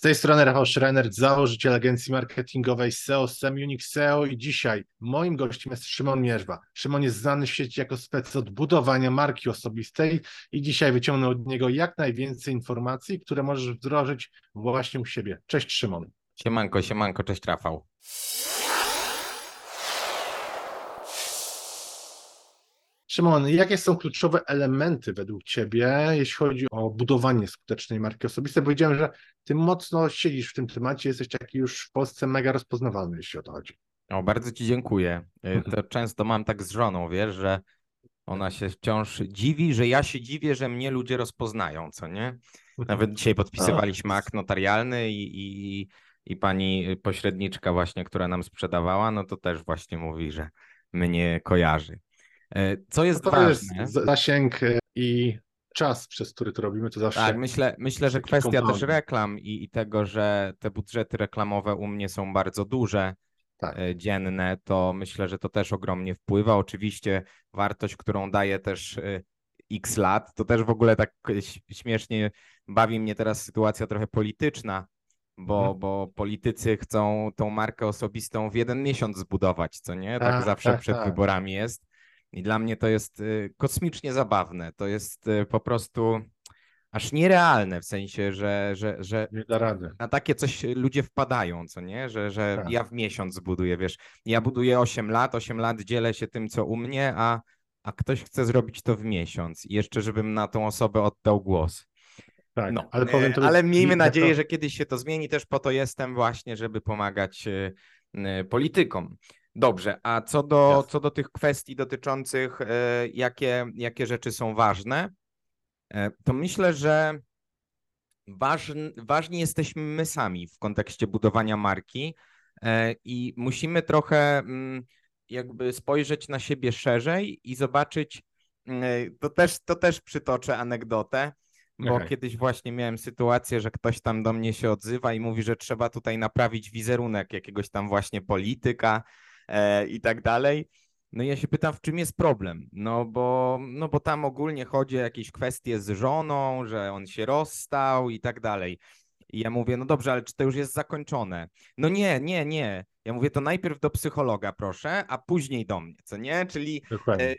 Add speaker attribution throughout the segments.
Speaker 1: Z tej strony Rafał Schreiner, założyciel agencji marketingowej SEO Semunix SEO i dzisiaj moim gościem jest Szymon Mierzwa. Szymon jest znany w sieci jako spec od budowania marki osobistej i dzisiaj wyciągnę od niego jak najwięcej informacji, które możesz wdrożyć właśnie u siebie. Cześć Szymon.
Speaker 2: Siemanko, siemanko, cześć Rafał.
Speaker 1: Szymon, jakie są kluczowe elementy według Ciebie, jeśli chodzi o budowanie skutecznej marki osobistej? Powiedziałem, że Ty mocno siedzisz w tym temacie, jesteś taki już w Polsce mega rozpoznawalny, jeśli o to chodzi.
Speaker 2: O, bardzo Ci dziękuję. Y, to często mam tak z żoną, wiesz, że ona się wciąż dziwi, że ja się dziwię, że mnie ludzie rozpoznają, co nie? Nawet dzisiaj podpisywaliśmy akt notarialny i, i, i pani pośredniczka właśnie, która nam sprzedawała, no to też właśnie mówi, że mnie kojarzy. E, co jest
Speaker 1: no
Speaker 2: to ważne?
Speaker 1: Jest zasięg e, i czas, przez który to robimy, to zawsze.
Speaker 2: Tak, myślę, myślę że kwestia komponent. też reklam i, i, tego, że te budżety reklamowe u mnie są bardzo duże, tak. E, dzienne, to myślę, że to też ogromnie wpływa. Oczywiście wartość, którą daje też x lat, to też w ogóle tak śmiesznie bawi mnie teraz sytuacja trochę polityczna, bo, mhm. bo politycy chcą tą markę osobistą w jeden miesiąc zbudować, co nie? Tak, tak zawsze tak, przed tak. wyborami jest. I dla mnie to jest y, kosmicznie zabawne. To jest y, po prostu aż nierealne w sensie, że, że, że
Speaker 1: nie da rady.
Speaker 2: na takie coś ludzie wpadają, co nie? Że, że tak. ja w miesiąc zbuduję, wiesz, ja buduję 8 lat, 8 lat dzielę się tym, co u mnie, a, a ktoś chce zrobić to w miesiąc i jeszcze, żebym na tą osobę oddał głos.
Speaker 1: Tak, no, ale, powiem to
Speaker 2: ale miejmy nadzieję, to... że kiedyś się to zmieni, też po to jestem właśnie, żeby pomagać y, politykom. Dobrze, a co do, co do tych kwestii dotyczących, e, jakie, jakie rzeczy są ważne, e, to myślę, że ważni, ważni jesteśmy my sami w kontekście budowania marki e, i musimy trochę mm, jakby spojrzeć na siebie szerzej i zobaczyć, mm, to też, to też przytoczę anegdotę, bo okay. kiedyś właśnie miałem sytuację, że ktoś tam do mnie się odzywa i mówi, że trzeba tutaj naprawić wizerunek jakiegoś tam właśnie polityka, i tak dalej. No i ja się pytam, w czym jest problem? No bo, no bo tam ogólnie chodzi o jakieś kwestie z żoną, że on się rozstał i tak dalej. I ja mówię, no dobrze, ale czy to już jest zakończone? No nie, nie, nie. Ja mówię, to najpierw do psychologa proszę, a później do mnie, co nie? Czyli e,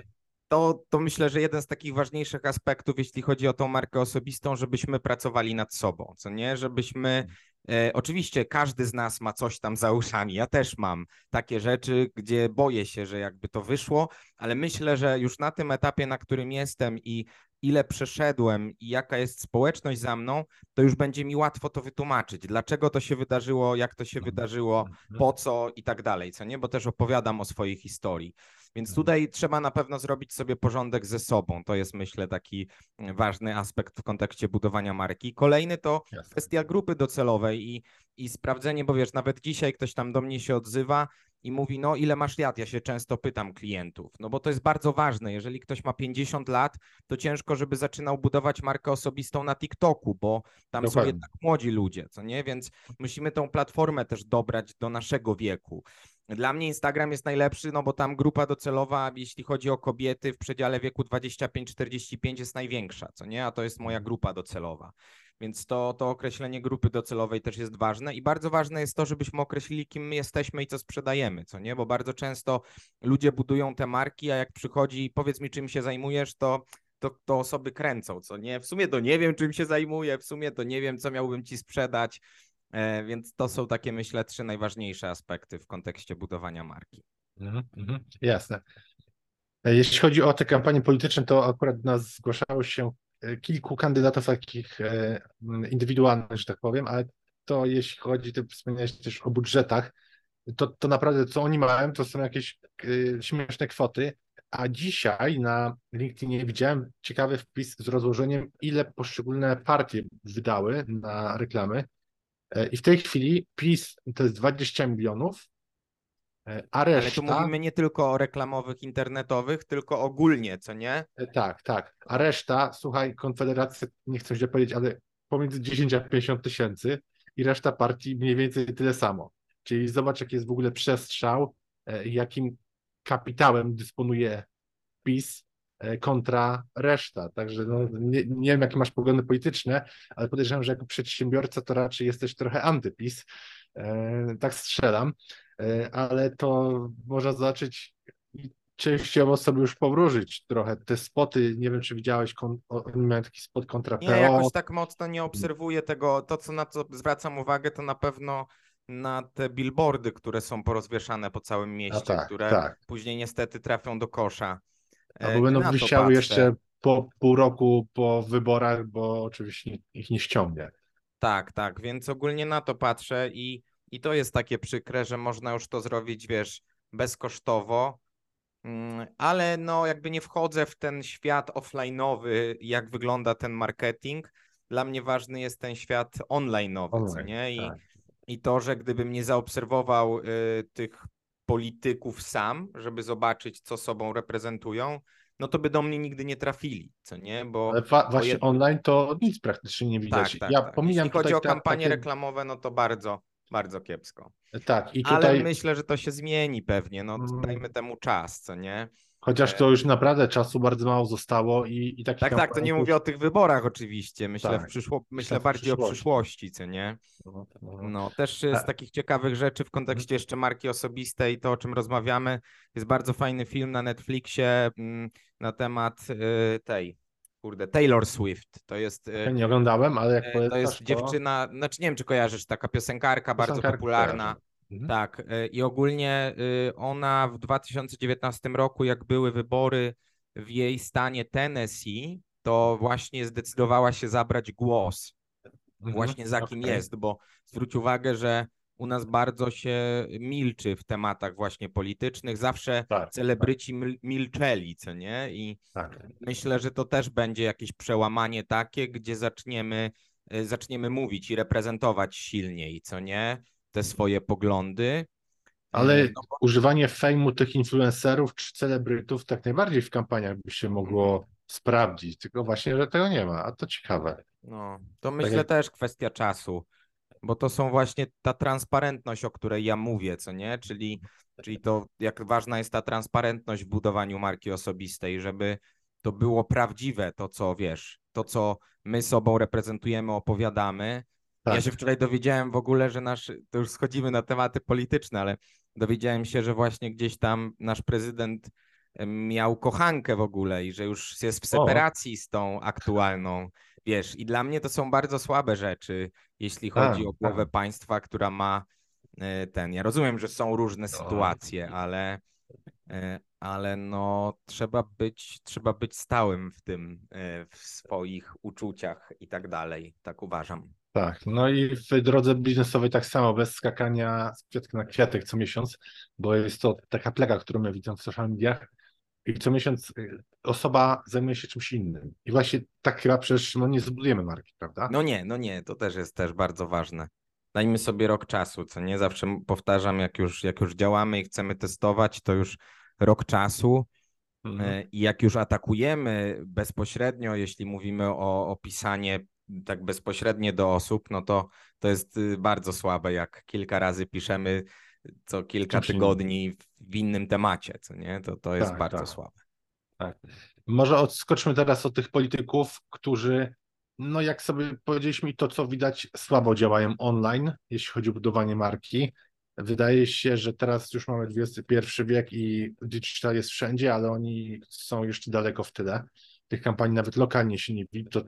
Speaker 2: to, to myślę, że jeden z takich ważniejszych aspektów, jeśli chodzi o tą markę osobistą, żebyśmy pracowali nad sobą, co nie? Żebyśmy E, oczywiście każdy z nas ma coś tam za uszami. Ja też mam takie rzeczy, gdzie boję się, że jakby to wyszło, ale myślę, że już na tym etapie, na którym jestem i ile przeszedłem i jaka jest społeczność za mną, to już będzie mi łatwo to wytłumaczyć. Dlaczego to się wydarzyło, jak to się mhm. wydarzyło, mhm. po co i tak dalej, co nie? Bo też opowiadam o swojej historii. Więc mhm. tutaj trzeba na pewno zrobić sobie porządek ze sobą. To jest, myślę, taki ważny aspekt w kontekście budowania marki. Kolejny to Jasne. kwestia grupy docelowej i, i sprawdzenie, bo wiesz, nawet dzisiaj ktoś tam do mnie się odzywa i mówi, no ile masz lat? Ja się często pytam klientów, no bo to jest bardzo ważne. Jeżeli ktoś ma 50 lat, to ciężko, żeby zaczynał budować markę osobistą na TikToku, bo tam Dokładnie. są jednak młodzi ludzie, co nie? Więc musimy tą platformę też dobrać do naszego wieku. Dla mnie Instagram jest najlepszy, no bo tam grupa docelowa, jeśli chodzi o kobiety w przedziale wieku 25-45 jest największa, co nie? A to jest moja grupa docelowa. Więc to, to określenie grupy docelowej też jest ważne i bardzo ważne jest to, żebyśmy określili, kim my jesteśmy i co sprzedajemy, co nie? Bo bardzo często ludzie budują te marki, a jak przychodzi, powiedz mi, czym się zajmujesz, to to, to osoby kręcą, co nie? W sumie to nie wiem, czym się zajmuję, w sumie to nie wiem, co miałbym ci sprzedać, więc to są takie, myślę, trzy najważniejsze aspekty w kontekście budowania marki.
Speaker 1: Mhm, mhm, jasne. E, jeśli chodzi o te kampanie polityczne, to akurat nas zgłaszało się E, kilku kandydatów takich e, indywidualnych, że tak powiem, ale to jeśli chodzi, ty wspomniałeś też o budżetach, to, to naprawdę co oni mają, to są jakieś e, śmieszne kwoty, a dzisiaj na LinkedInie widziałem ciekawy wpis z rozłożeniem, ile poszczególne partie wydały na reklamy i w tej chwili PiS to jest 20 milionów,
Speaker 2: E, a reszta... Ale tu mówimy nie tylko o reklamowych, internetowych, tylko ogólnie, co nie?
Speaker 1: E, tak, tak. A reszta, słuchaj, Konfederacja, nie chcę źle powiedzieć, ale pomiędzy 10 a 50 tysięcy i reszta partii mniej więcej tyle samo. Czyli zobacz, jaki jest w ogóle przestrzał, e, jakim kapitałem dysponuje PiS kontra reszta. Także no, nie, nie wiem, jakie masz poglądy polityczne, ale podejrzewam, że jako przedsiębiorca to raczej jesteś trochę antypis. Tak strzelam, ale to można zobaczyć częściowo sobie już powróżyć trochę. Te spoty, nie wiem, czy widziałeś, oni mają taki spot kontra
Speaker 2: PO. Nie, jakoś tak mocno nie obserwuję tego. To, co na co zwracam uwagę, to na pewno na te billboardy, które są porozwieszane po całym mieście, tak, które tak. później niestety trafią do kosza.
Speaker 1: Albo e, będą wisiały jeszcze po pół roku po wyborach, bo oczywiście ich nie ściągnie.
Speaker 2: Tak, tak, więc ogólnie na to patrzę i, i to jest takie przykre, że można już to zrobić, wiesz, bezkosztowo, mm, ale no jakby nie wchodzę w ten świat offline'owy, jak wygląda ten marketing. Dla mnie ważny jest ten świat online'owy, Online, co nie? I, tak. I to, że gdybym nie zaobserwował y, tych polityków sam, żeby zobaczyć, co sobą reprezentują, no to by do mnie nigdy nie trafili, co nie? Bo,
Speaker 1: Ale właśnie bo online to nic praktycznie nie widać.
Speaker 2: Tak, tak, ja tak. pomijam Jeśli chodzi o kampanie takie... reklamowe, no to bardzo, bardzo kiepsko.
Speaker 1: Tak,
Speaker 2: i tutaj... Ale myślę, że to się zmieni pewnie, no mm. dajmy temu czas, co nie?
Speaker 1: Chociaż to już naprawdę czasu bardzo mało zostało i, i
Speaker 2: taki Tak, tak, to nie mówię o tych wyborach oczywiście, myślę, tak, w przyszło... myślę bardziej o przyszłości, co nie? No, no. no też z tak. takich ciekawych rzeczy w kontekście jeszcze marki osobistej, to o czym rozmawiamy, jest bardzo fajny film na Netflixie mm, na temat y, tej, kurde, Taylor Swift. To jest.
Speaker 1: Y, ja nie oglądałem, ale jak
Speaker 2: polecasz, To jest dziewczyna, znaczy nie wiem, czy kojarzysz, taka piosenkarka, piosenkarka bardzo popularna. Kojarzę. Mhm. Tak, y, i ogólnie y, ona w 2019 roku, jak były wybory w jej stanie Tennessee, to właśnie zdecydowała się zabrać głos mhm. właśnie za kim okay. jest, bo zwróć uwagę, że u nas bardzo się milczy w tematach właśnie politycznych. Zawsze tak, celebryci tak. milczeli, co nie? I tak. myślę, że to też będzie jakieś przełamanie takie, gdzie zaczniemy, y, zaczniemy mówić i reprezentować silniej, co nie? Te swoje poglądy.
Speaker 1: Ale e, no bo... używanie fejmu tych influencerów czy celebrytów tak najbardziej w kampaniach by się mogło sprawdzić, tylko właśnie, że tego nie ma, a to ciekawe.
Speaker 2: No, to tak myślę tak też kwestia czasu, bo to są właśnie ta transparentność, o której ja mówię, co nie? Czyli, czyli to, jak ważna jest ta transparentność w budowaniu marki osobistej, żeby to było prawdziwe, to co wiesz, to co my sobą reprezentujemy, opowiadamy, tak. Ja się wczoraj dowiedziałem w ogóle, że nasz, to już schodzimy na tematy polityczne, ale dowiedziałem się, że właśnie gdzieś tam nasz prezydent miał kochankę w ogóle i że już jest w separacji o. z tą aktualną. Wiesz, i dla mnie to są bardzo słabe rzeczy, jeśli tak, chodzi o głowę tak. państwa, która ma e, ten. Ja rozumiem, że są różne sytuacje, ale, e, ale no trzeba być, trzeba być stałym w tym, e, w swoich uczuciach i tak dalej. Tak uważam.
Speaker 1: Tak, no i w drodze biznesowej tak samo, bez skakania z kwiatka na kwiatek co miesiąc, bo jest to taka plega, którą my widzimy w social mediach i co miesiąc y, osoba zajmuje się czymś innym. I właśnie tak chyba przecież no, nie zbudujemy marki, prawda?
Speaker 2: No nie, no nie, to też jest też bardzo ważne. Dajmy sobie rok czasu, co nie zawsze powtarzam, jak już, jak już działamy i chcemy testować, to już rok czasu. Mhm. Y, I jak już atakujemy bezpośrednio, jeśli mówimy o opisanie tak bezpośrednie do osób, no to to jest y, bardzo słabe, jak kilka razy piszemy co kilka tygodni w innym temacie, co nie? To, to jest tak, bardzo tak. słabe.
Speaker 1: Tak. Może odskoczmy teraz od tych polityków, którzy, no jak sobie powiedzieliśmy, to co widać, słabo działają online, jeśli chodzi o budowanie marki. Wydaje się, że teraz już mamy XXI wiek i digital jest wszędzie, ale oni są jeszcze daleko w tyle. Tych kampanii nawet lokalnie się nie widzi. To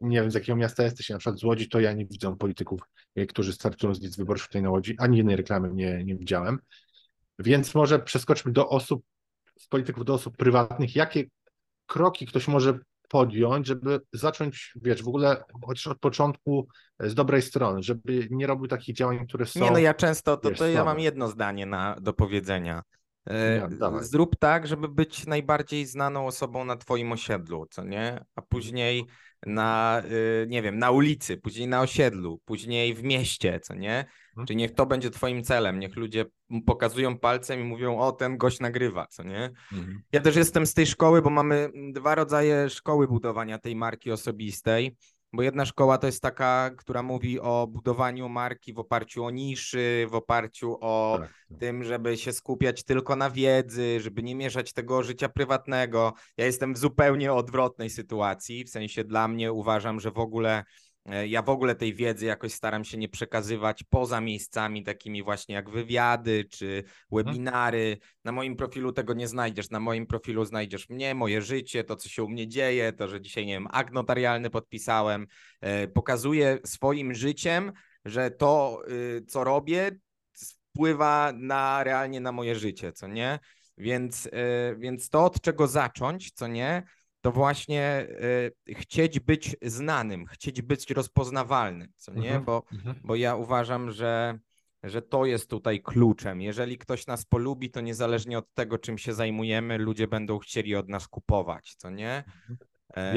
Speaker 1: nie wiem z jakiego miasta jesteś, na przykład z Łodzi, to ja nie widzę polityków, e, którzy startują z list wyborczych tutaj na Łodzi, ani jednej reklamy nie, nie widziałem. Więc może przeskoczmy do osób, z polityków do osób prywatnych. Jakie kroki ktoś może podjąć, żeby zacząć, wiesz, w ogóle chociaż od początku z dobrej strony, żeby nie robił takich działań, które są.
Speaker 2: Nie, no ja często, to, wiesz, to ja mam jedno zdanie na, do powiedzenia. E, zrób tak, żeby być najbardziej znaną osobą na twoim osiedlu, co nie? A później na, y, nie wiem, na ulicy, później na osiedlu, później w mieście, co nie? Hmm. Czyli niech to będzie twoim celem, niech ludzie pokazują palcem i mówią, o, ten gość nagrywa, co nie? Hmm. Ja też jestem z tej szkoły, bo mamy dwa rodzaje szkoły budowania tej marki osobistej. Bo jedna szkoła to jest taka, która mówi o budowaniu marki w oparciu o niszy, w oparciu o tak. tak. tym, żeby się skupiać tylko na wiedzy, żeby nie mieszać tego życia prywatnego. Ja jestem w zupełnie odwrotnej sytuacji, w sensie dla mnie uważam, że w ogóle ja w ogóle tej wiedzy jakoś staram się nie przekazywać poza miejscami takimi właśnie jak wywiady czy mhm. webinary. Na moim profilu tego nie znajdziesz. Na moim profilu znajdziesz mnie, moje życie, to co się u mnie dzieje, to, że dzisiaj, nie wiem, akt notarialny podpisałem. E, pokazuję swoim życiem, że to, y, co robię, wpływa na realnie na moje życie, co nie? Więc, e, więc to od czego zacząć, co nie? To właśnie y, chcieć być znanym, chcieć być rozpoznawalnym, co nie? Mhm, bo, mhm. bo ja uważam, że, że to jest tutaj kluczem. Jeżeli ktoś nas polubi, to niezależnie od tego, czym się zajmujemy, ludzie będą chcieli od nas kupować, co nie?
Speaker 1: Mhm. E,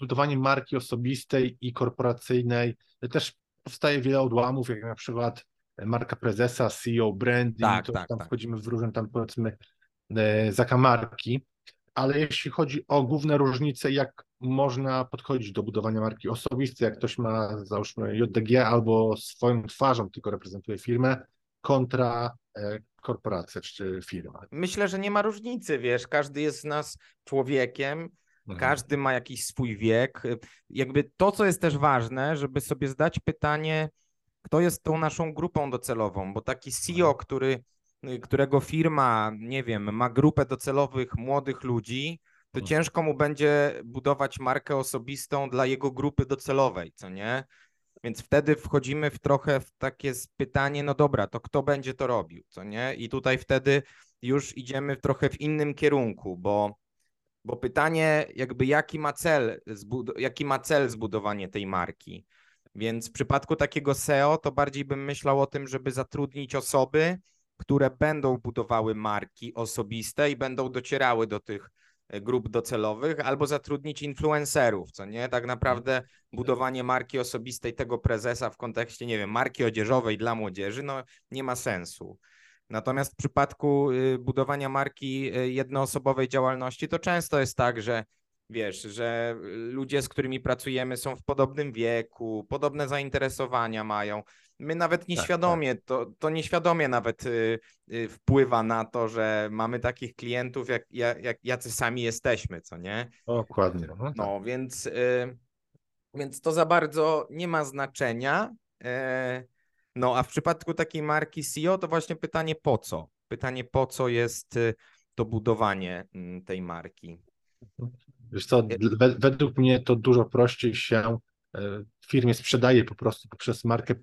Speaker 1: budowanie marki osobistej i korporacyjnej też powstaje wiele odłamów, jak na przykład marka prezesa, CEO, branding, tak, to tak, tam tak. wchodzimy w różne tam powiedzmy e, zakamarki, ale jeśli chodzi o główne różnice, jak można podchodzić do budowania marki osobistej, jak ktoś ma załóżmy JDG albo swoją twarzą tylko reprezentuje firmę, kontra e, korporację czy firmę.
Speaker 2: Myślę, że nie ma różnicy, wiesz, każdy jest z nas człowiekiem. Każdy ma jakiś swój wiek. Jakby to, co jest też ważne, żeby sobie zdać pytanie, kto jest tą naszą grupą docelową, bo taki CEO, mhm. który, którego firma, nie wiem, ma grupę docelowych młodych ludzi, to mhm. ciężko mu będzie budować markę osobistą dla jego grupy docelowej, co nie? Więc wtedy wchodzimy w trochę w takie pytanie, no dobra, to kto będzie to robił, co nie? I tutaj wtedy już idziemy trochę w innym kierunku, bo bo pytanie, jakby jaki ma cel, jaki ma cel zbudowanie tej marki. Więc w przypadku takiego SEO to bardziej bym myślał o tym, żeby zatrudnić osoby, które będą budowały marki osobiste i będą docierały do tych e, grup docelowych, albo zatrudnić influencerów, co nie? Tak naprawdę budowanie marki osobistej tego prezesa w kontekście, nie wiem, marki odzieżowej dla młodzieży, no nie ma sensu. Natomiast w przypadku y, budowania marki y, jednoosobowej działalności to często jest tak, że wiesz, że ludzie, z którymi pracujemy, są w podobnym wieku, podobne zainteresowania mają. My nawet tak, nieświadomie, tak, tak. To, to nieświadomie nawet y, y, wpływa na to, że mamy takich klientów, jak, jak, jacy sami jesteśmy, co nie?
Speaker 1: Dokładnie.
Speaker 2: No, tak. no więc, y, więc to za bardzo nie ma znaczenia. No a w przypadku takiej marki CEO to właśnie pytanie po co? Pytanie po co jest y, to budowanie mm, tej marki?
Speaker 1: Wiesz co, według mnie to dużo prościej się w e, firmie sprzedaje po prostu poprzez markę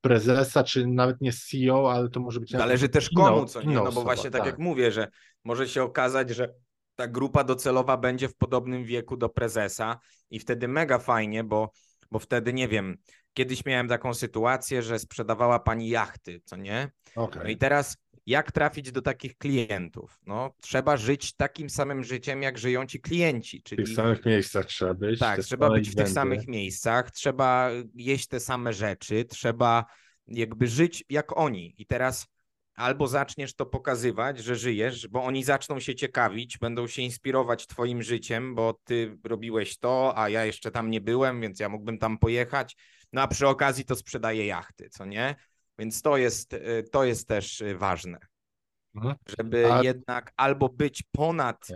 Speaker 1: prezesa, czy nawet nie CEO, ale to może być...
Speaker 2: Zależy też komu, co nie, no bo osoba, właśnie tak, tak jak mówię, że może się okazać, że ta grupa docelowa będzie w podobnym wieku do prezesa i wtedy mega fajnie, bo, bo wtedy, nie wiem, Kiedyś miałem taką sytuację, że sprzedawała pani jachty, co nie? Okay. No i teraz jak trafić do takich klientów? No, trzeba żyć takim samym życiem, jak żyją ci klienci.
Speaker 1: Czyli... W tych samych miejscach trzeba być.
Speaker 2: Tak, trzeba być w tych samych miejscach, trzeba jeść te same rzeczy, trzeba jakby żyć jak oni. I teraz albo zaczniesz to pokazywać, że żyjesz, bo oni zaczną się ciekawić, będą się inspirować twoim życiem, bo ty robiłeś to, a ja jeszcze tam nie byłem, więc ja mógłbym tam pojechać no a przy okazji to sprzedaje jachty, co nie? Więc to jest, y, to jest też y, ważne, mhm. żeby a... jednak albo być ponad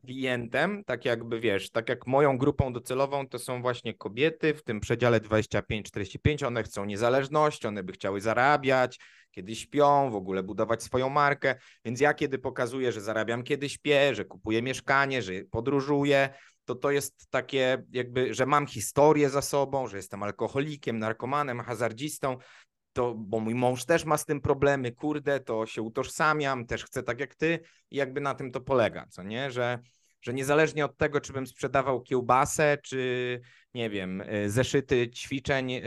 Speaker 2: klientem, tak jakby wiesz, tak jak moją grupą docelową to są właśnie kobiety w tym przedziale 25-45, one chcą niezależność, one by chciały zarabiać, kiedy śpią, w ogóle budować swoją markę, więc ja kiedy pokazuję, że zarabiam kiedy śpię, że kupuję mieszkanie, że podróżuję, to to jest takie jakby, że mam historię za sobą, że jestem alkoholikiem, narkomanem, hazardzistą, to, bo mój mąż też ma z tym problemy, kurde, to się utożsamiam, też chcę tak jak ty i jakby na tym to polega, co nie, że, że niezależnie od tego, czy bym sprzedawał kiełbasę, czy nie wiem, e, zeszyty ćwiczeń e,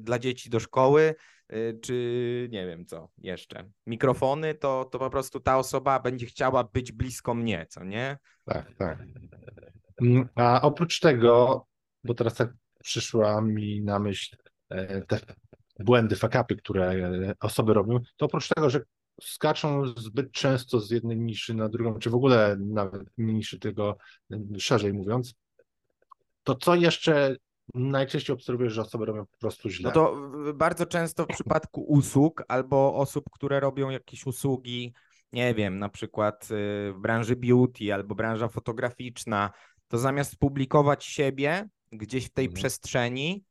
Speaker 2: dla dzieci do szkoły, e, czy nie wiem co jeszcze, mikrofony, to, to po prostu ta osoba będzie chciała być blisko mnie, co nie?
Speaker 1: Tak, tak. Mm, a oprócz tego, bo teraz tak przyszła mi na myśl błędy, fakapy, które osoby robią, to oprócz tego, że skaczą zbyt często z jednej niszy na drugą, czy w ogóle nawet niszy tego szerzej mówiąc, to co jeszcze najczęściej obserwujesz, że osoby robią po prostu źle?
Speaker 2: No to bardzo często w przypadku usług albo osób, które robią jakieś usługi, nie wiem, na przykład y, w branży beauty albo branża fotograficzna, to zamiast publikować siebie gdzieś w tej mhm. przestrzeni,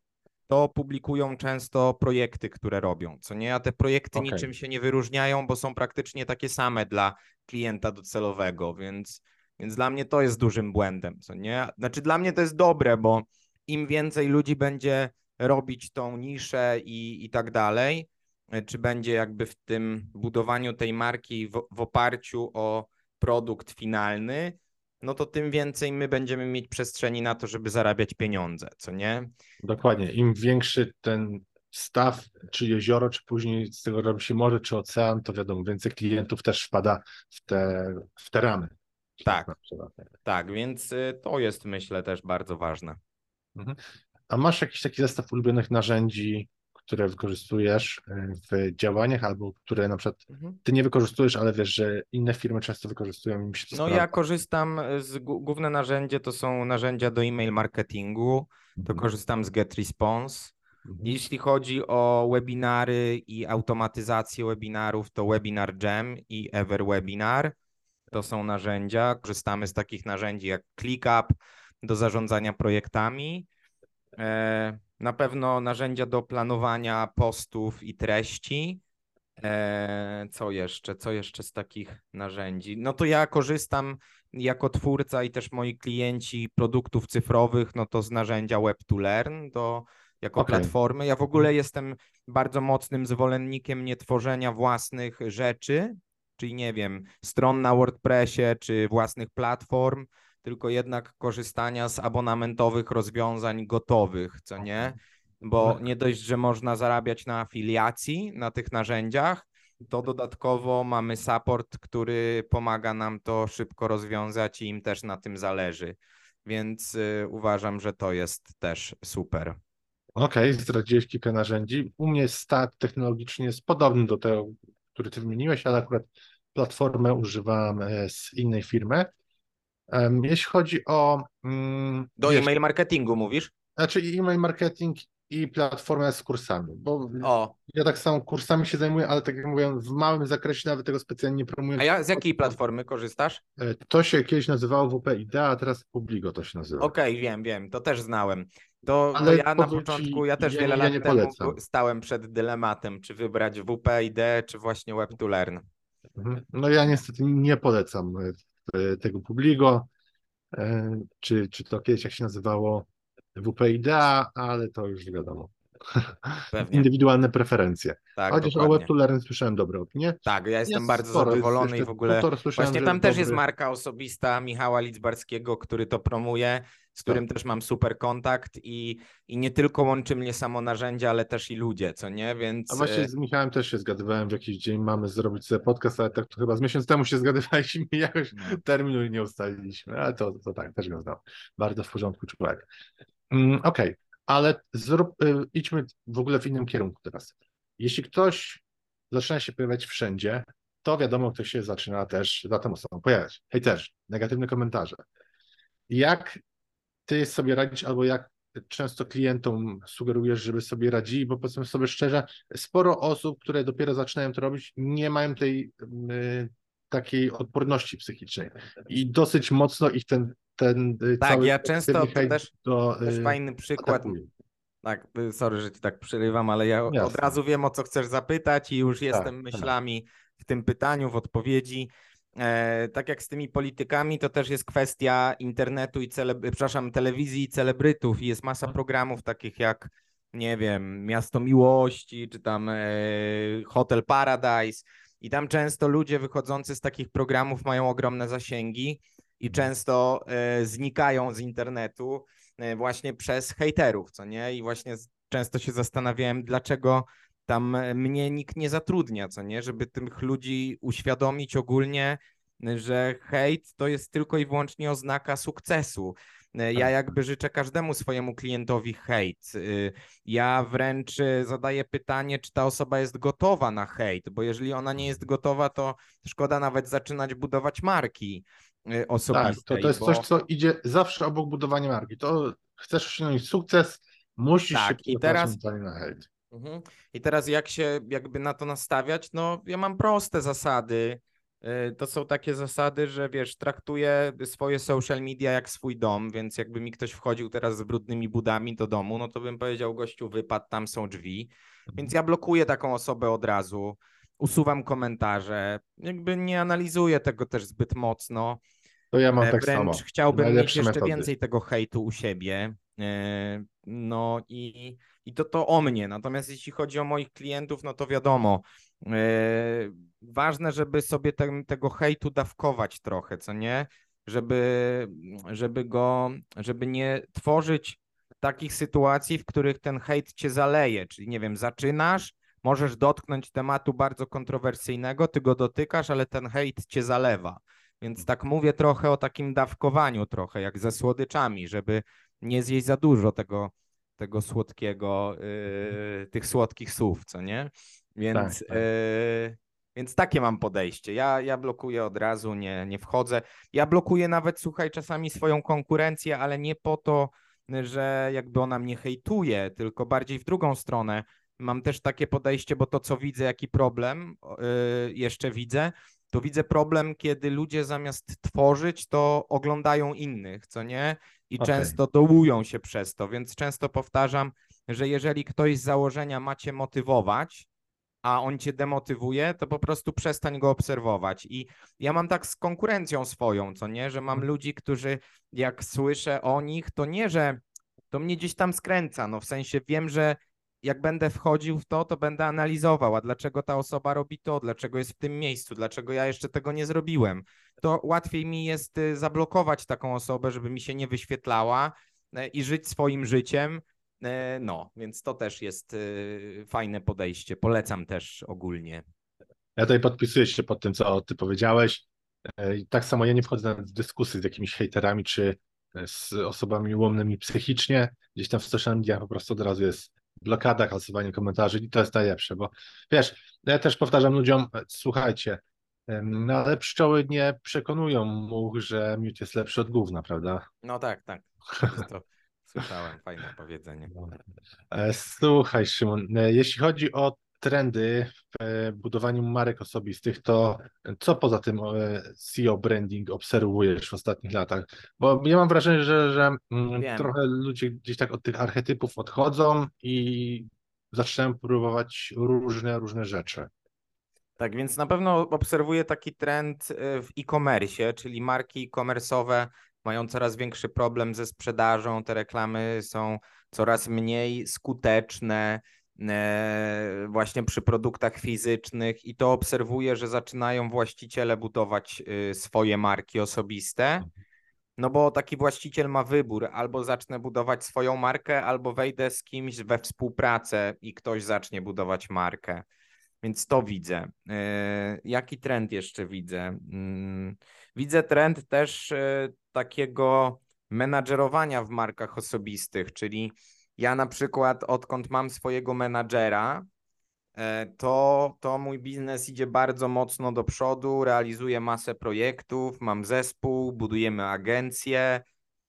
Speaker 2: to publikują często projekty, które robią, co nie? A te projekty okay. niczym się nie wyróżniają, bo są praktycznie takie same dla klienta docelowego, więc, więc dla mnie to jest dużym błędem, co nie? Znaczy dla mnie to jest dobre, bo im więcej ludzi będzie robić tą niszę i, i tak dalej, czy będzie jakby w tym budowaniu tej marki w, w oparciu o produkt finalny, no to tym więcej my będziemy mieć przestrzeni na to, żeby zarabiać pieniądze, co nie?
Speaker 1: Dokładnie. Im większy ten staw, czy jezioro, czy później z tego robi się morze, czy ocean, to wiadomo, więcej klientów też wpada w te, w te ramy.
Speaker 2: Tak, tak, więc y, to jest myślę też bardzo ważne.
Speaker 1: Mhm. A masz jakiś taki zestaw ulubionych narzędzi, które wykorzystujesz e, w działaniach, albo które na przykład mhm. ty nie wykorzystujesz, ale wiesz, że inne firmy często wykorzystują i mi się to
Speaker 2: No
Speaker 1: sprawdza.
Speaker 2: ja korzystam z główne narzędzie to są narzędzia do e-mail marketingu, to mhm. korzystam z GetResponse. Mhm. Jeśli chodzi o webinary i automatyzację webinarów, to Webinar Jam i EverWebinar to są narzędzia. Korzystamy z takich narzędzi jak ClickUp do zarządzania projektami. E, na pewno narzędzia do planowania postów i treści. E, co jeszcze? Co jeszcze z takich narzędzi? No to ja korzystam jako twórca i też moi klienci produktów cyfrowych, no to z narzędzia Web2Learn do, jako okay. platformy. Ja w ogóle jestem bardzo mocnym zwolennikiem nietworzenia własnych rzeczy, czyli nie wiem, stron na WordPressie czy własnych platform, tylko jednak korzystania z abonamentowych rozwiązań gotowych, co nie? Bo tak. nie dość, że można zarabiać na afiliacji na tych narzędziach, to dodatkowo mamy support, który pomaga nam to szybko rozwiązać i im też na tym zależy. Więc y, uważam, że to jest też super.
Speaker 1: Okej, okay, zdradziłeś kilka narzędzi. U mnie stack technologicznie jest podobny do tego, który ty wymieniłeś, ale akurat platformę używam e, z innej firmy. Jeśli chodzi o.
Speaker 2: Mm, Do wiesz, e-mail marketingu mówisz?
Speaker 1: Znaczy e-mail marketing i platformę z kursami, bo o. ja tak samo kursami się zajmuję, ale tak jak mówię, w małym zakresie nawet tego specjalnie nie promuję.
Speaker 2: A ja z jakiej platformy korzystasz?
Speaker 1: E, to się kiedyś nazywało WP Idea, a teraz Publigo to się nazywa.
Speaker 2: Okej, okay, wiem, wiem, to też znałem. To, to ja na początku, ja też ja, wiele ja lat temu stałem przed dylematem, czy wybrać WP Idea, czy właśnie Web2Learn.
Speaker 1: Mhm. No ja niestety nie polecam E, tego Publigo, e, czy, czy to kiedyś jak się nazywało WP Idea, ale to już wiadomo. Pewnie. Indywidualne preferencje. Tak, Chociaż dokładnie. o Web to Learn słyszałem dobre opinie.
Speaker 2: Tak, ja jestem jest bardzo zadowolony i w ogóle właśnie tam też dobry... jest marka osobista Michała Lidzbarskiego, który to promuje, z którym tak. też mam super kontakt i, i nie tylko łączy mnie samo narzędzia, ale też i ludzie, co nie, więc...
Speaker 1: A właśnie e, z Michałem też się zgadywałem w jakiś dzień, mamy zrobić sobie podcast, ale tak to chyba z miesiąc temu się zgadywaliśmy i jakoś no. terminu nie ustaliliśmy, ale to, to tak, też go znam. Bardzo w porządku człowiek. Mm, Okej, okay ale zrób, y, idźmy w ogóle w innym kierunku teraz. Jeśli ktoś zaczyna się pojawiać wszędzie, to wiadomo, kto się zaczyna też za tą osobą pojawiać. Hej też, negatywne komentarze. Jak ty sobie radzisz, albo jak często klientom sugerujesz, żeby sobie radzili, bo powiedzmy sobie szczerze, sporo osób, które dopiero zaczynają to robić, nie mają tej y, takiej odporności psychicznej i dosyć mocno ich ten ten
Speaker 2: y, Tak, ja często też, do, też y, fajny przykład. Atakuje. Tak, y, sorry, że ci tak przerywam, ale ja Jasne. od razu wiem, o co chcesz zapytać i już tak, jestem tak, myślami tak. w tym pytaniu, w odpowiedzi. E, tak jak z tymi politykami, to też jest kwestia internetu i celeb... przepraszam, telewizji i celebrytów i jest masa programów takich jak nie wiem, Miasto Miłości, czy tam e, Hotel Paradise i tam często ludzie wychodzący z takich programów mają ogromne zasięgi i często e, znikają z internetu e, właśnie przez hejterów, co nie? I właśnie często się zastanawiałem, dlaczego tam mnie nikt nie zatrudnia, co nie? Żeby tych ludzi uświadomić ogólnie, że hejt to jest tylko i wyłącznie oznaka sukcesu. E, ja tak. jakby życzę każdemu swojemu klientowi hejt. Y, ja wręcz zadaję pytanie, czy ta osoba jest gotowa na hejt, bo jeżeli ona nie jest gotowa, to szkoda nawet zaczynać budować marki osobistej.
Speaker 1: Tak, to, to jest bo... coś, co idzie zawsze obok budowania marki. To chcesz osiągnąć sukces, musisz tak, się i teraz na hejt.
Speaker 2: Mhm. I teraz jak się jakby na to nastawiać? No ja mam proste zasady. Y, to są takie zasady, że wiesz, traktuję swoje social media jak swój dom, więc jakby mi ktoś wchodził teraz z brudnymi budami do domu, no to bym powiedział gościu wypadł, tam są drzwi. Więc ja blokuję taką osobę od razu, usuwam komentarze, jakby nie analizuję tego też zbyt mocno.
Speaker 1: To ja mam e, tak Wręcz samo.
Speaker 2: chciałbym Najlepsze mieć jeszcze metody. więcej tego hejtu u siebie. E, no i, i to to o mnie. Natomiast jeśli chodzi o moich klientów, no to wiadomo, e, ważne, żeby sobie ten, tego hejtu dawkować trochę, co nie? Żeby, żeby go, żeby nie tworzyć takich sytuacji, w których ten hejt cię zaleje. Czyli nie wiem, zaczynasz, możesz dotknąć tematu bardzo kontrowersyjnego, ty go dotykasz, ale ten hejt cię zalewa. Więc tak mówię trochę o takim dawkowaniu, trochę jak ze słodyczami, żeby nie zjeść za dużo tego, tego słodkiego, yy, tych słodkich słów, co nie? Więc, tak, tak. Yy, więc takie mam podejście. Ja, ja blokuję od razu, nie, nie wchodzę. Ja blokuję nawet, słuchaj, czasami swoją konkurencję, ale nie po to, że jakby ona mnie hejtuje, tylko bardziej w drugą stronę. Mam też takie podejście, bo to, co widzę, jaki problem yy, jeszcze widzę, to widzę problem, kiedy ludzie zamiast tworzyć, to oglądają innych, co nie? I okay. często dołują się przez to, więc często powtarzam, że jeżeli ktoś z założenia macie motywować, a on cię demotywuje, to po prostu przestań go obserwować. I ja mam tak z konkurencją swoją, co nie, że mam mhm. ludzi, którzy jak słyszę o nich, to nie, że to mnie gdzieś tam skręca, no w sensie wiem, że jak będę wchodził w to, to będę analizował, a dlaczego ta osoba robi to, dlaczego jest w tym miejscu, dlaczego ja jeszcze tego nie zrobiłem. To łatwiej mi jest y, zablokować taką osobę, żeby mi się nie wyświetlała e, i żyć swoim życiem. E, no, więc to też jest y, fajne podejście. Polecam też ogólnie.
Speaker 1: Ja tutaj podpisuję się pod tym, co ty powiedziałeś. E, tak samo ja nie wchodzę na dyskusje z jakimiś hejterami czy z osobami łomnymi psychicznie. Gdzieś tam w social media po prostu od razu jest blokada, kasowanie komentarzy i to jest najlepsze, bo wiesz, ja też powtarzam ludziom, słuchajcie, no ale pszczoły nie przekonują much, że miód jest lepszy od gówna, prawda?
Speaker 2: No tak, tak. To słyszałem, fajne powiedzenie. No.
Speaker 1: E, słuchaj, Szymon, e, jeśli chodzi o trendy w e, budowaniu marek osobistych, to co poza tym SEO branding obserwujesz w ostatnich latach? Bo ja mam wrażenie, że, że mm, trochę ludzie gdzieś tak od tych archetypów odchodzą i zaczynają próbować różne, różne rzeczy.
Speaker 2: Tak, więc na pewno obserwuję taki trend e, w e-commerce, czyli marki e-commerce'owe mają coraz większy problem ze sprzedażą, te reklamy są coraz mniej skuteczne, E, właśnie przy produktach fizycznych i to obserwuję, że zaczynają właściciele budować y, swoje marki osobiste. No bo taki właściciel ma wybór, albo zacznę budować swoją markę, albo wejdę z kimś we współpracę i ktoś zacznie budować markę. Więc to widzę. E, jaki trend jeszcze widzę? Mm, widzę trend też e, takiego menadżerowania w markach osobistych, czyli ja na przykład, odkąd mam swojego menadżera, e, to, to mój biznes idzie bardzo mocno do przodu, realizuję masę projektów, mam zespół, budujemy agencję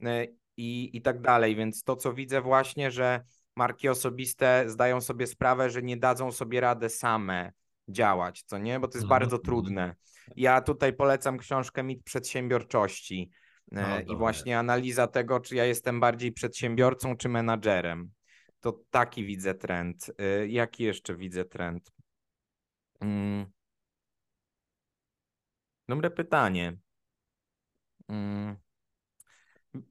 Speaker 2: e, i, i tak dalej. Więc to, co widzę właśnie, że marki osobiste zdają sobie sprawę, że nie dadzą sobie radę same działać, co nie? Bo to jest mhm. bardzo trudne. Ja tutaj polecam książkę Mit Przedsiębiorczości. No, e, I właśnie analiza tego, czy ja jestem bardziej przedsiębiorcą, czy menadżerem. To taki widzę trend. E, jaki jeszcze widzę trend? Hmm. Dobre pytanie. Hmm.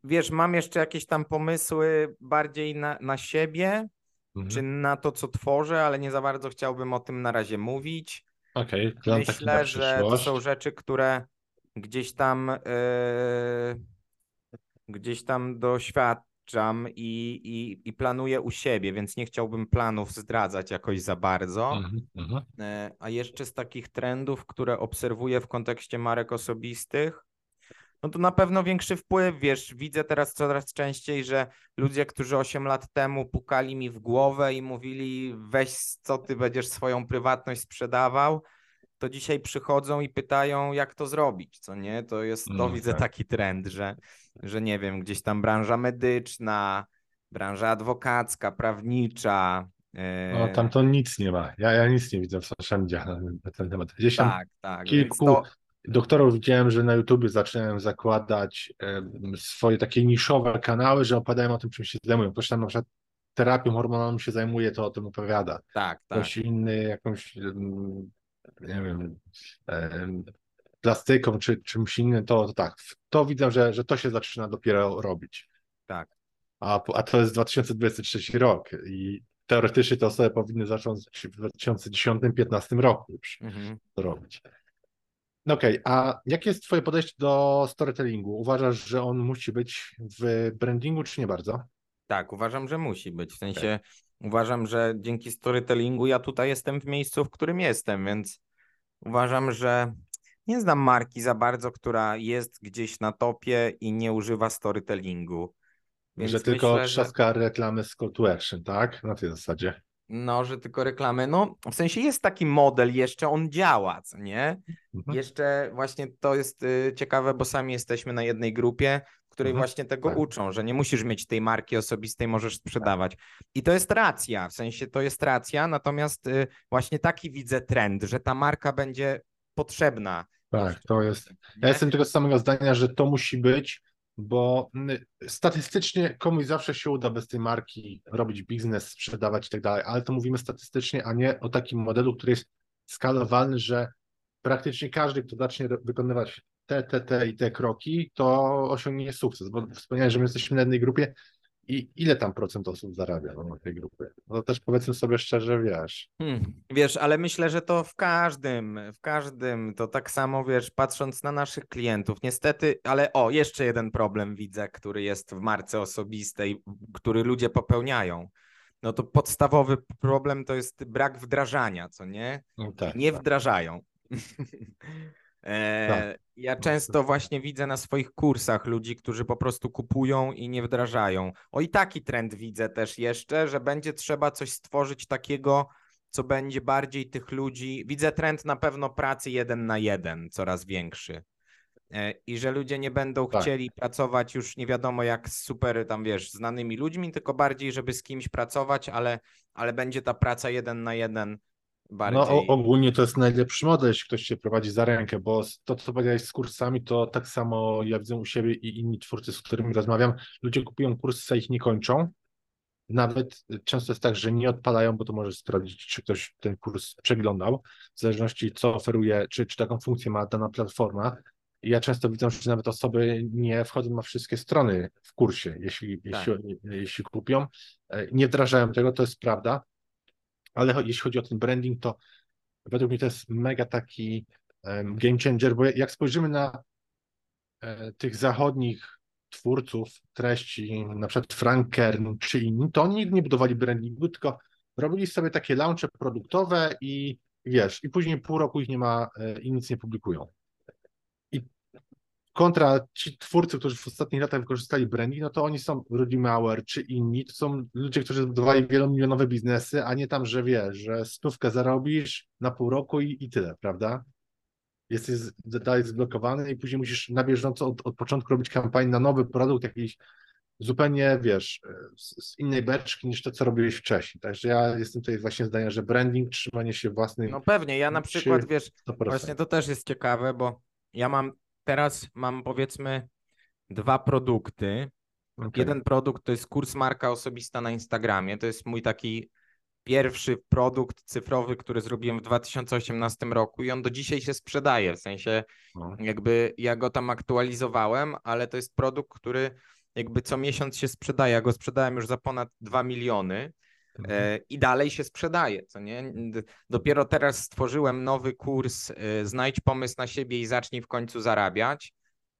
Speaker 2: Wiesz, mam jeszcze jakieś tam pomysły bardziej na, na siebie, mhm. czy na to, co tworzę, ale nie za bardzo chciałbym o tym na razie mówić.
Speaker 1: Okej,
Speaker 2: okay, Myślę, że to są rzeczy, które gdzieś tam yy, gdzieś tam doświadczam i, i, i planuję u siebie, więc nie chciałbym planów zdradzać jakoś za bardzo. Mhm. A jeszcze z takich trendów, które obserwuję w kontekście marek osobistych, no to na pewno większy wpływ, wiesz, widzę teraz coraz częściej, że ludzie, którzy 8 lat temu pukali mi w głowę i mówili weź co ty będziesz swoją prywatność sprzedawał, to dzisiaj przychodzą i pytają jak to zrobić, co nie? To jest, to no, widzę tak. taki trend, że, że nie wiem, gdzieś tam branża medyczna, branża adwokacka, prawnicza,
Speaker 1: no, tam to nic nie ma. Ja, ja nic nie widzę w social media na ten temat. Gdzieś tam tak, tak. kilku to... doktorów widziałem, że na YouTubie zaczynają zakładać swoje takie niszowe kanały, że opowiadają o tym, czym się zajmują. Ktoś tam na przykład terapią hormonalną się zajmuje, to o tym opowiada.
Speaker 2: Tak,
Speaker 1: tak. Ktoś inny jakąś, nie wiem, plastyką czy czymś innym, to, to tak. To widzę, że, że to się zaczyna dopiero robić.
Speaker 2: Tak.
Speaker 1: A, a to jest 2023 rok i teoretycznie te osoby powinny zacząć w 2010-2015 roku już mhm. to robić. No okej, okay, a jakie jest Twoje podejście do storytellingu? Uważasz, że on musi być w brandingu, czy nie bardzo?
Speaker 2: Tak, uważam, że musi być. W sensie okay. Uważam, że dzięki storytellingu ja tutaj jestem w miejscu, w którym jestem, więc uważam, że nie znam marki za bardzo, która jest gdzieś na topie i nie używa storytellingu.
Speaker 1: Więc że tylko myślę, trzaska że... reklamy z call to action, tak? Na tej zasadzie.
Speaker 2: No, że tylko reklamy. No, w sensie jest taki model, jeszcze on działa, co nie? Mhm. Jeszcze właśnie to jest y, ciekawe, bo sami jesteśmy na jednej grupie, której mhm. właśnie tego tak. uczą, że nie musisz mieć tej marki osobistej, możesz sprzedawać. I to jest racja, w sensie to jest racja, natomiast y, właśnie taki widzę trend, że ta marka będzie potrzebna.
Speaker 1: Tak, to jest. Ja jestem tego samego zdania, że to musi być bo statystycznie komuś zawsze się uda bez tej marki robić biznes, sprzedawać i tak dalej, ale to mówimy statystycznie, a nie o takim modelu, który jest skalowalny, że praktycznie każdy, kto zacznie wykonywać te, te, te i te kroki, to osiągnie sukces, bo wspomniałem, że my jesteśmy na jednej grupie, i ile tam procent osób zarabia no, na tej grupie? No też powiedzmy sobie szczerze, wiesz. Hmm,
Speaker 2: wiesz, ale myślę, że to w każdym, w każdym, to tak samo, wiesz, patrząc na naszych klientów, niestety, ale o, jeszcze jeden problem widzę, który jest w marce osobistej, który ludzie popełniają. No to podstawowy problem to jest brak wdrażania, co nie? No tak, nie tak. wdrażają. E, tak. Ja często właśnie widzę na swoich kursach ludzi, którzy po prostu kupują i nie wdrażają. O i taki trend widzę też jeszcze, że będzie trzeba coś stworzyć takiego, co będzie bardziej tych ludzi. Widzę trend na pewno pracy jeden na jeden, coraz większy. E, I że ludzie nie będą tak. chcieli pracować już nie wiadomo jak z super tam wiesz, znanymi ludźmi, tylko bardziej, żeby z kimś pracować, ale, ale będzie ta praca jeden na jeden Bardziej...
Speaker 1: No ogólnie to jest najlepszy model, jeśli ktoś się prowadzi za rękę, bo to, co powiedziałeś z kursami, to tak samo ja widzę u siebie i inni twórcy, z którymi rozmawiam, ludzie kupują kursy, a ich nie kończą. Nawet często jest tak, że nie odpalają, bo to może sprawdzić, czy ktoś ten kurs przeglądał, w zależności co oferuje, czy, czy taką funkcję ma dana platforma. I ja często widzę, że nawet osoby nie wchodzą na wszystkie strony w kursie, jeśli, tak. jeśli, jeśli kupią. E, nie wdrażają tego, to jest prawda, ale jeśli chodzi o ten branding, to według mnie to jest mega taki game changer, bo jak spojrzymy na e, tych zachodnich twórców treści, na przykład Frank Kern czy inni, to oni nie budowali brandingu, tylko robili sobie takie launche produktowe i wiesz, i później pół roku ich nie ma e, i nic nie publikują kontra ci twórcy, którzy w ostatnich latach wykorzystali branding, no to oni są Rudy Mauer czy inni, to są ludzie, którzy zbudowali wielomilionowe biznesy, a nie tam, że wiesz, że stówkę zarobisz na pół roku i, i tyle, prawda? Jesteś dalej zblokowany i później musisz na bieżąco od, od początku robić kampanię na nowy produkt, jakiś zupełnie, wiesz, z, z, innej beczki niż to, co robiłeś wcześniej. Także ja jestem tutaj właśnie zdania, że branding, trzymanie się własnej...
Speaker 2: No pewnie, ja na przykład, wiesz, 100%. właśnie to też jest ciekawe, bo ja mam teraz mam powiedzmy dwa produkty. Okay. Jeden produkt to jest kurs marka osobista na Instagramie. To jest mój taki pierwszy produkt cyfrowy, który zrobiłem w 2018 roku i on do dzisiaj się sprzedaje. W sensie no. jakby ja go tam aktualizowałem, ale to jest produkt, który jakby co miesiąc się sprzedaje. Ja go sprzedałem już za ponad 2 miliony. Mhm. i dalej się sprzedaje, co nie? Dopiero teraz stworzyłem nowy kurs Znajdź pomysł na siebie i zacznij w końcu zarabiać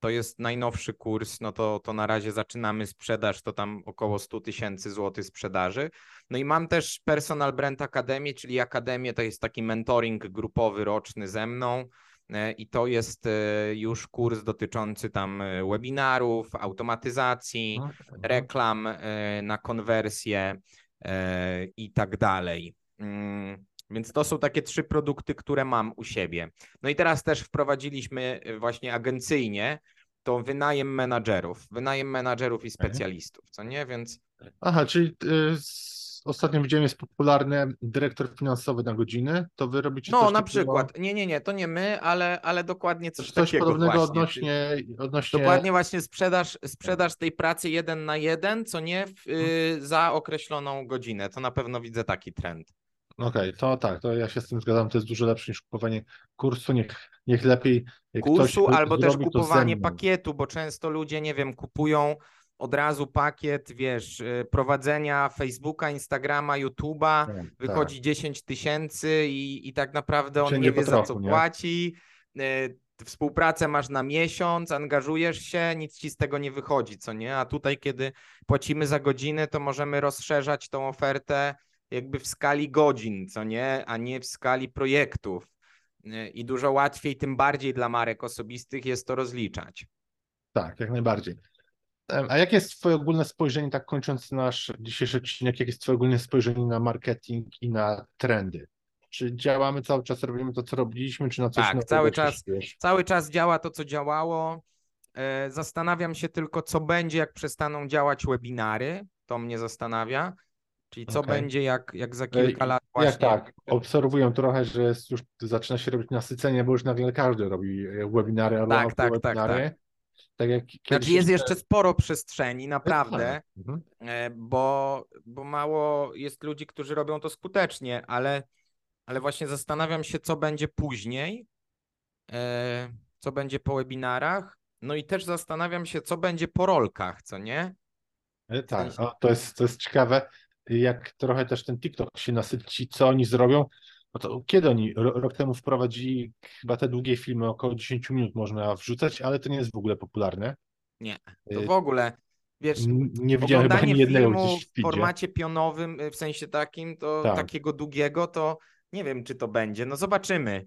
Speaker 2: to jest najnowszy kurs, no to, to na razie zaczynamy sprzedaż, to tam około 100 tysięcy złotych sprzedaży. No i mam też Personal Brand Academy, czyli Akademię, to jest taki mentoring grupowy roczny ze mną e, i to jest e, już kurs dotyczący tam e, webinarów, automatyzacji, reklam na konwersję i tak dalej. Mm, więc to są takie trzy produkty, które mam u siebie. No i teraz też wprowadziliśmy właśnie agencyjnie to wynajem menadżerów, wynajem menadżerów i specjalistów, co nie? Więc.
Speaker 1: Aha, czyli y, ostatnio widziałem, jest popularny dyrektor finansowy na godziny, to wy robicie
Speaker 2: No,
Speaker 1: coś
Speaker 2: na
Speaker 1: takiego...
Speaker 2: przykład. Nie, nie, nie, to nie my, ale, ale dokładnie coś,
Speaker 1: coś
Speaker 2: takiego
Speaker 1: podobnego
Speaker 2: właśnie.
Speaker 1: odnośnie, odnośnie...
Speaker 2: Dokładnie właśnie sprzedaż, sprzedaż tej pracy jeden na jeden, co nie, w, y, za określoną godzinę. To na pewno widzę taki trend.
Speaker 1: Okej, okay, to tak, to ja się z tym zgadzam, to jest dużo lepsze niż kupowanie kursu, niech, niech lepiej
Speaker 2: kursu albo też kupowanie pakietu, bo często ludzie, nie wiem, kupują od razu pakiet, wiesz, y, prowadzenia Facebooka, Instagrama, YouTube'a, tak, wychodzi tak. 10 tysięcy i, i tak naprawdę on nie wie za co nie? płaci. Y, współpracę masz na miesiąc, angażujesz się, nic ci z tego nie wychodzi, co nie? A tutaj, kiedy płacimy za godzinę, to możemy rozszerzać tą ofertę jakby w skali godzin, co nie, a nie w skali projektów. I dużo łatwiej, tym bardziej dla marek osobistych jest to rozliczać.
Speaker 1: Tak, jak najbardziej. A jakie jest Twoje ogólne spojrzenie, tak kończąc nasz dzisiejszy odcinek, jakie jest Twoje ogólne spojrzenie na marketing i na trendy? Czy działamy cały czas, robimy to, co robiliśmy, czy na coś
Speaker 2: Tak, cały czas, cały czas działa to, co działało. E, zastanawiam się tylko, co będzie, jak przestaną działać webinary. To mnie zastanawia. Czyli co okay. będzie, jak, jak za kilka lat właśnie...
Speaker 1: Jak tak, obserwuję trochę, że już zaczyna się robić nasycenie, bo już nagle każdy robi e, webinary albo
Speaker 2: tak, tak,
Speaker 1: webinary. Tak, tak.
Speaker 2: Tak jak znaczy jest jeszcze sporo przestrzeni, naprawdę, mhm. E, bo, bo mało jest ludzi, którzy robią to skutecznie, ale, ale właśnie zastanawiam się, co będzie później, e, co będzie po webinarach, no i też zastanawiam się, co będzie po rolkach, co nie?
Speaker 1: Tak, o, to, jest, to jest ciekawe jak trochę też ten TikTok się nasyci, co oni zrobią, no to kiedy oni rok temu wprowadzili chyba te długie filmy, około 10 minut można wrzucać, ale to nie jest w ogóle popularne.
Speaker 2: Nie, to w ogóle. Wiesz,
Speaker 1: nie widziałem chyba ani jednego gdzieś
Speaker 2: w, w formacie pionowym, w sensie takim, to tak. takiego długiego, to nie wiem, czy to będzie. No zobaczymy.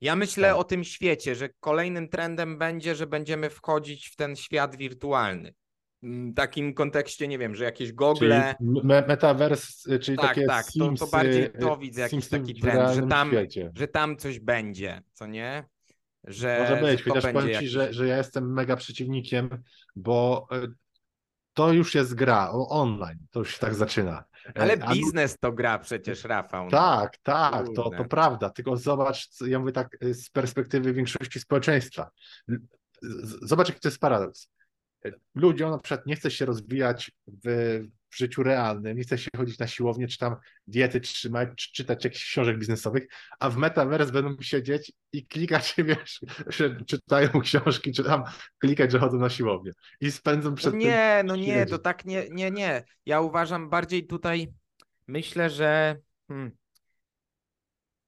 Speaker 2: Ja myślę tak. o tym świecie, że kolejnym trendem będzie, że będziemy wchodzić w ten świat wirtualny takim kontekście, nie wiem, że jakieś gogle.
Speaker 1: Me metaverse, czyli
Speaker 2: tak,
Speaker 1: takie
Speaker 2: tak,
Speaker 1: Sims,
Speaker 2: to, to bardziej to widzę jakiś taki trend, że tam, że tam coś będzie, co nie? Że,
Speaker 1: Może być,
Speaker 2: chociaż
Speaker 1: powiem ci, jakiś... że, że ja jestem mega przeciwnikiem, bo e, to już jest gra online, to już się tak zaczyna.
Speaker 2: E, Ale biznes to gra przecież, Rafał. No.
Speaker 1: Tak, tak, to, to prawda. Tylko zobacz, ja mówię tak z perspektywy większości społeczeństwa. Zobacz, jaki to jest paradoks ludziom na przykład nie chce się rozwijać w, w życiu realnym, nie chce się chodzić na siłownię, czy tam diety trzymać, czy czytać jakichś książek biznesowych, a w metaverse będą siedzieć i klikać, wiesz, że czytają książki, czy tam klikać, że chodzą na siłownię i spędzą przed
Speaker 2: no Nie, no nie, to tak nie, nie, nie. Ja uważam bardziej tutaj, myślę, że hmm,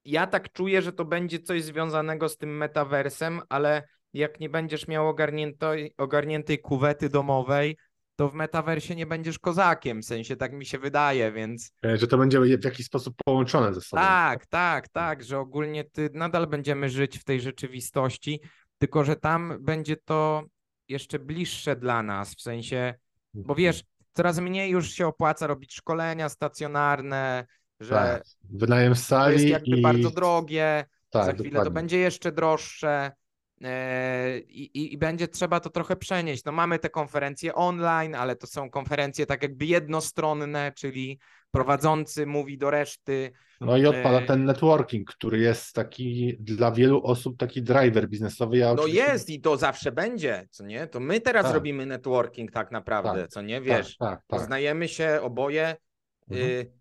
Speaker 2: ja tak czuję, że to będzie coś związanego z tym metaversem, ale jak nie będziesz miał ogarniętej, ogarniętej kuwety domowej, to w metaversie nie będziesz kozakiem, w sensie tak mi się wydaje, więc...
Speaker 1: E, że to będzie w jakiś sposób połączone ze sobą.
Speaker 2: Tak, tak, tak, że ogólnie ty nadal będziemy żyć w tej rzeczywistości, tylko że tam będzie to jeszcze bliższe dla nas, w sensie, bo wiesz, coraz mniej już się opłaca robić szkolenia stacjonarne, że tak.
Speaker 1: wynajem sali to
Speaker 2: jest jakby
Speaker 1: i...
Speaker 2: bardzo drogie, tak, za chwilę dokładnie. to będzie jeszcze droższe, I, I, będzie trzeba to trochę przenieść. No mamy te konferencje online, ale to są konferencje tak jakby jednostronne, czyli prowadzący mówi do reszty.
Speaker 1: No i odpada e, ten networking, który jest taki dla wielu osób taki driver biznesowy. Ja
Speaker 2: no oczywiście... jest i to zawsze będzie, co nie? To my teraz tak. robimy networking tak naprawdę, tak. co nie? Wiesz, tak, tak, tak. poznajemy się oboje, mhm. y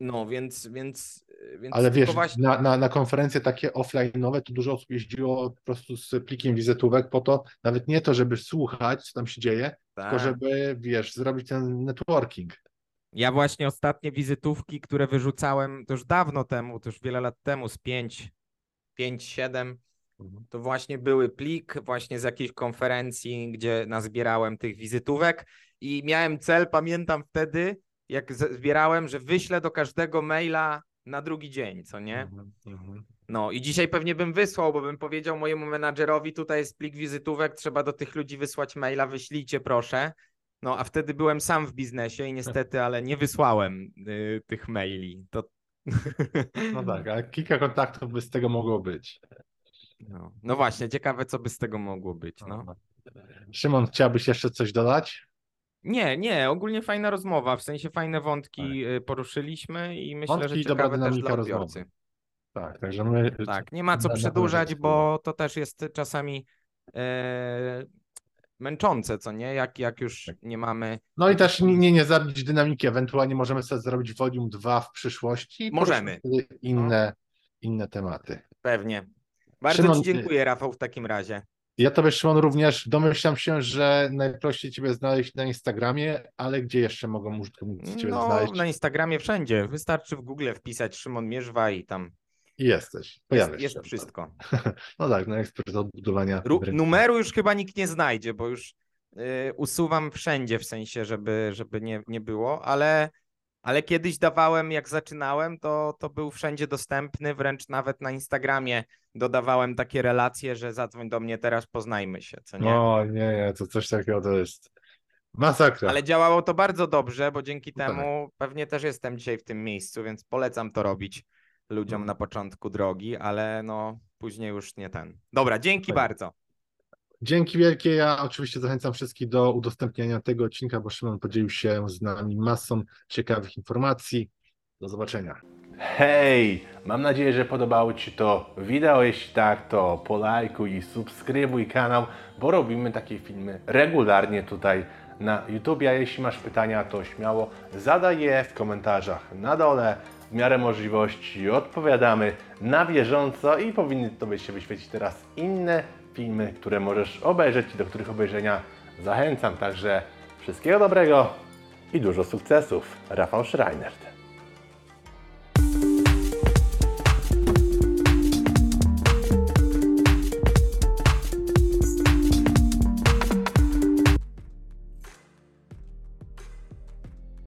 Speaker 2: no więc, więc więc
Speaker 1: Ale wiesz, właśnie... na, na, na konferencje takie offline'owe to dużo osób jeździło po prostu z plikiem wizytówek po to, nawet nie to, żeby słuchać, co tam się dzieje, tak. tylko żeby, wiesz, zrobić ten networking.
Speaker 2: Ja właśnie ostatnie wizytówki, które wyrzucałem, to już dawno temu, to już wiele lat temu, z 5, 5, 7,
Speaker 1: Mhm.
Speaker 2: to właśnie były plik właśnie z jakiejś konferencji, gdzie nazbierałem tych wizytówek i miałem cel, pamiętam wtedy, jak zbierałem, że wyślę do każdego maila na drugi dzień, co nie?
Speaker 1: Mhm, mhm.
Speaker 2: No i dzisiaj pewnie bym wysłał, bo bym powiedział mojemu menadżerowi, tutaj jest plik wizytówek, trzeba do tych ludzi wysłać maila, wyślijcie proszę. No a wtedy byłem sam w biznesie i niestety, ale nie wysłałem y, tych maili. To...
Speaker 1: No tak, a kilka kontaktów by z tego mogło być.
Speaker 2: No. no właśnie, ciekawe co by z tego mogło być. No.
Speaker 1: Aha. Szymon, chciałbyś jeszcze coś dodać?
Speaker 2: Nie, nie, ogólnie fajna rozmowa, w sensie fajne wątki y, poruszyliśmy i myślę,
Speaker 1: Wątki
Speaker 2: że ciekawe też dla
Speaker 1: rozmowy.
Speaker 2: odbiorcy.
Speaker 1: Tak, także my.
Speaker 2: Tak, nie ma co przedłużać, bo to też jest czasami e, męczące, co nie? Jak, jak już
Speaker 1: Tak.
Speaker 2: nie mamy.
Speaker 1: No i też nie, nie, nie zabić dynamiki. Ewentualnie możemy sobie zrobić volume 2 w przyszłości.
Speaker 2: Możemy.
Speaker 1: wtedy Inne, inne tematy.
Speaker 2: Pewnie. Bardzo
Speaker 1: Szymon,
Speaker 2: Ci dziękuję, Rafał, w takim razie.
Speaker 1: Ja tobie, Szymon, również domyślam się, że najprościej ciebie znaleźć na Instagramie, ale gdzie jeszcze mogą użytkownicy ciebie
Speaker 2: No,
Speaker 1: znaleźć?
Speaker 2: na Instagramie wszędzie. Wystarczy w Google wpisać Szymon Mierzwa i tam
Speaker 1: jesteś.
Speaker 2: jest,
Speaker 1: Pojawiasz
Speaker 2: jest
Speaker 1: się.
Speaker 2: wszystko.
Speaker 1: No tak, no ekspert od budowania.
Speaker 2: Ru- numeru już chyba nikt nie znajdzie, bo już y, usuwam wszędzie w sensie, żeby, żeby nie, nie było, ale, ale kiedyś dawałem, jak zaczynałem, to, to był wszędzie dostępny, wręcz nawet na Instagramie dodawałem takie relacje, że zadzwoń do mnie teraz, poznajmy się, co nie?
Speaker 1: No nie, nie, to coś takiego to jest masakra.
Speaker 2: Ale działało to bardzo dobrze, bo dzięki
Speaker 1: No tak.
Speaker 2: temu pewnie też jestem dzisiaj w tym miejscu, więc polecam to robić ludziom
Speaker 1: Mhm.
Speaker 2: na początku drogi, ale no później już nie ten. Dobra, dzięki bardzo.
Speaker 1: Dzięki wielkie. Ja oczywiście zachęcam wszystkich do udostępniania tego odcinka, bo Szymon podzielił się z nami masą ciekawych informacji. Do zobaczenia.
Speaker 3: Hej! Mam nadzieję, że podobało Ci to wideo. Jeśli tak, to polajkuj i subskrybuj kanał, bo robimy takie filmy regularnie tutaj na YouTube. A jeśli masz pytania, to śmiało zadaj je w komentarzach na dole. W miarę możliwości odpowiadamy na bieżąco i powinny Tobie się wyświecić teraz inne filmy, które możesz obejrzeć i do których obejrzenia zachęcam. Także wszystkiego dobrego i dużo sukcesów. Rafał Schreinert.